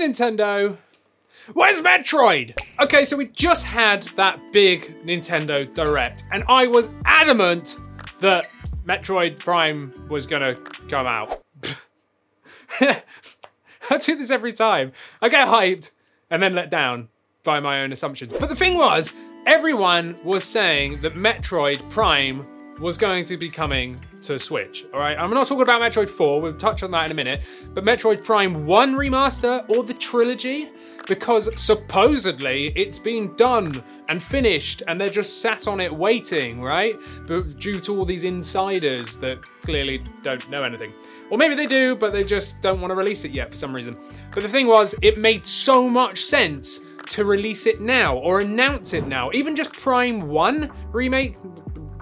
Nintendo. Where's Metroid? Okay, so we just had that big Nintendo Direct, and I was adamant that Metroid Prime was gonna come out. I do this every time. I get hyped and then let down by my own assumptions. But the thing was, everyone was saying that Metroid Prime was going to be coming to Switch. All right, I'm not talking about Metroid 4, we'll touch on that in a minute, but Metroid Prime 1 remaster or the trilogy, because supposedly it's been done and finished and they're just sat on it waiting, right? But due to all these insiders that clearly don't know anything. Or maybe they do, but they just don't want to release it yet for some reason. But the thing was, it made so much sense to release it now or announce it now. Even just Prime 1 remake,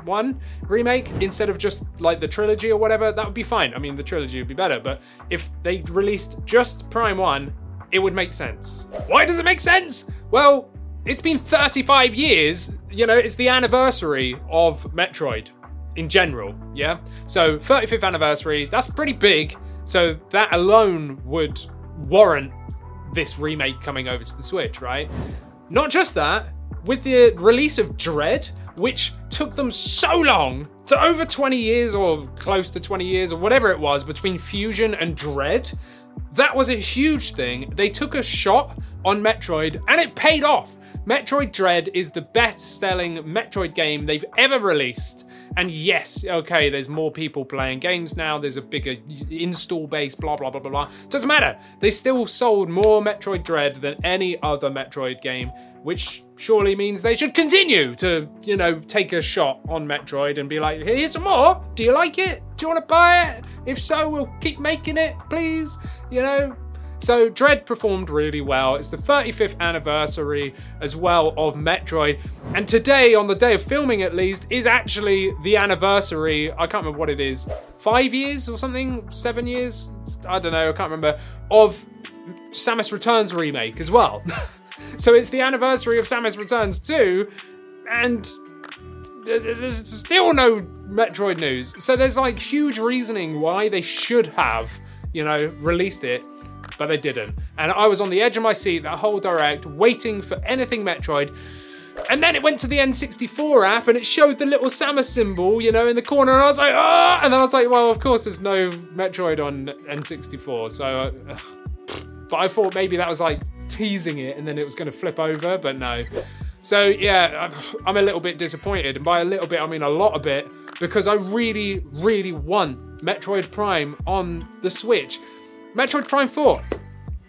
one remake instead of just like the trilogy or whatever, that would be fine. I mean, the trilogy would be better, but if they released just Prime 1, it would make sense. Why does it make sense? Well, it's been 35 years, you know, it's the anniversary of Metroid in general, yeah? So, 35th anniversary, that's pretty big. So, that alone would warrant this remake coming over to the Switch, right? Not just that, with the release of Dread, which took them so long to over 20 years or close to 20 years or whatever it was between Fusion and Dread. That was a huge thing. They took a shot on Metroid and it paid off. Metroid Dread is the best selling Metroid game they've ever released. And yes, okay, there's more people playing games now, there's a bigger install base, blah, blah, blah, blah, blah. Doesn't matter. They still sold more Metroid Dread than any other Metroid game, which surely means they should continue to, you know, take a shot on Metroid and be like, here's some more. Do you like it? Do you want to buy it? If so, we'll keep making it, please. You know, so Dread performed really well. It's the 35th anniversary as well of Metroid. And today, on the day of filming at least, is actually the anniversary. I can't remember what it is. Five years or something? Seven years? I don't know. I can't remember. Of Samus Returns remake as well. so it's the anniversary of Samus Returns 2. And there's still no Metroid news. So there's like huge reasoning why they should have, you know, released it but they didn't. And I was on the edge of my seat that whole direct, waiting for anything Metroid. And then it went to the N64 app and it showed the little Samus symbol, you know, in the corner. And I was like, ah! And then I was like, well, of course, there's no Metroid on N64. So, uh, but I thought maybe that was like teasing it and then it was going to flip over, but no. So, yeah, I'm a little bit disappointed. And by a little bit, I mean a lot of bit, because I really, really want Metroid Prime on the Switch. Metroid Prime 4.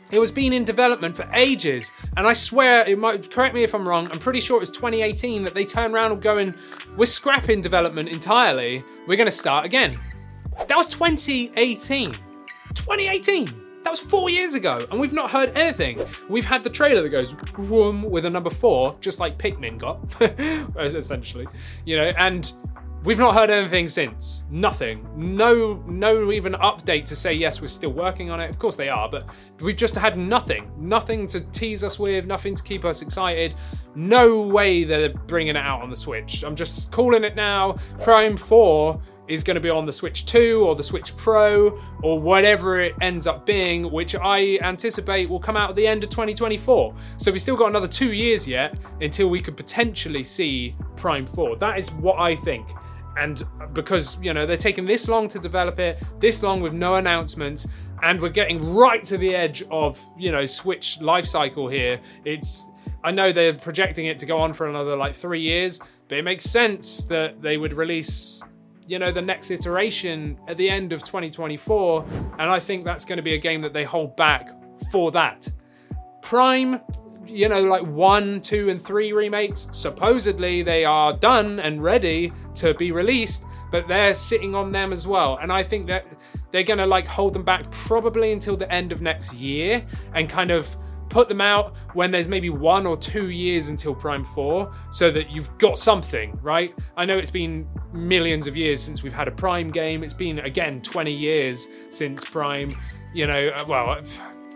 It was been in development for ages, and I swear it might correct me if I'm wrong. I'm pretty sure it was 2018 that they turned around and going, "We're scrapping development entirely. We're going to start again." That was 2018. 2018. That was four years ago, and we've not heard anything. We've had the trailer that goes with a number four, just like Pikmin got, essentially, you know, and We've not heard anything since. Nothing. No, no even update to say yes, we're still working on it. Of course they are, but we've just had nothing. Nothing to tease us with. Nothing to keep us excited. No way they're bringing it out on the Switch. I'm just calling it now. Prime Four is going to be on the Switch 2 or the Switch Pro or whatever it ends up being, which I anticipate will come out at the end of 2024. So we still got another two years yet until we could potentially see Prime 4. That is what I think and because you know they're taking this long to develop it this long with no announcements and we're getting right to the edge of you know switch life cycle here. It's i know they're projecting it to go on for another like three years but it makes sense that they would release you know the next iteration at the end of 2024 and i think that's going to be a game that they hold back for that. Prime you know, like one, two, and three remakes. Supposedly they are done and ready to be released, but they're sitting on them as well. And I think that they're gonna like hold them back probably until the end of next year and kind of put them out when there's maybe one or two years until Prime 4 so that you've got something, right? I know it's been millions of years since we've had a Prime game. It's been, again, 20 years since Prime, you know, uh, well,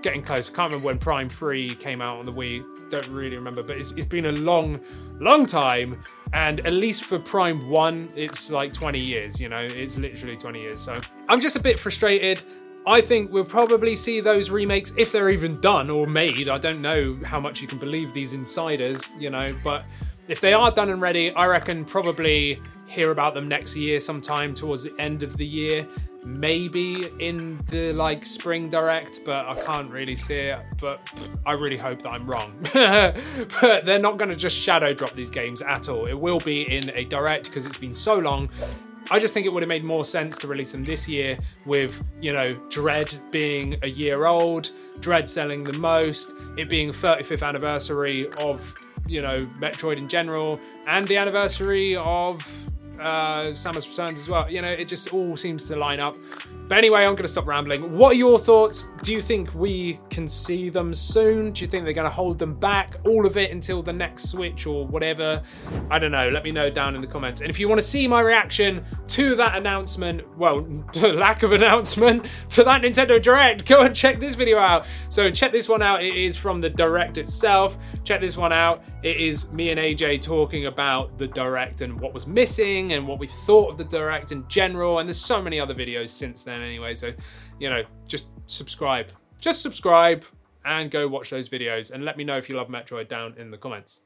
getting close. I can't remember when Prime 3 came out on the Wii. Don't really remember, but it's, it's been a long, long time. And at least for Prime 1, it's like 20 years, you know, it's literally 20 years. So I'm just a bit frustrated. I think we'll probably see those remakes if they're even done or made. I don't know how much you can believe these insiders, you know, but if they are done and ready, I reckon probably hear about them next year sometime towards the end of the year. Maybe in the like spring direct but i can't really see it. But i really hope that i'm wrong. But they're not going to just shadow drop these games at all. It will be in a direct because it's been so long. I just think it would have made more sense to release them this year with, you know, Dread being a year old, Dread selling the most, it being 35th anniversary of, you know, Metroid in general, and the anniversary of uh, Samus Returns as well. You know, it just all seems to line up. But anyway, I'm going to stop rambling. What are your thoughts? Do you think we can see them soon? Do you think they're going to hold them back, all of it until the next Switch or whatever? I don't know. Let me know down in the comments. And if you want to see my reaction to that announcement, well, lack of announcement, to that Nintendo Direct, go and check this video out. So check this one out. It is from the Direct itself. Check this one out. It is me and AJ talking about the Direct and what was missing and what we thought of the Direct in general. And there's so many other videos since then anyway. So, you know, just subscribe. Just subscribe and go watch those videos and let me know if you love Metroid down in the comments.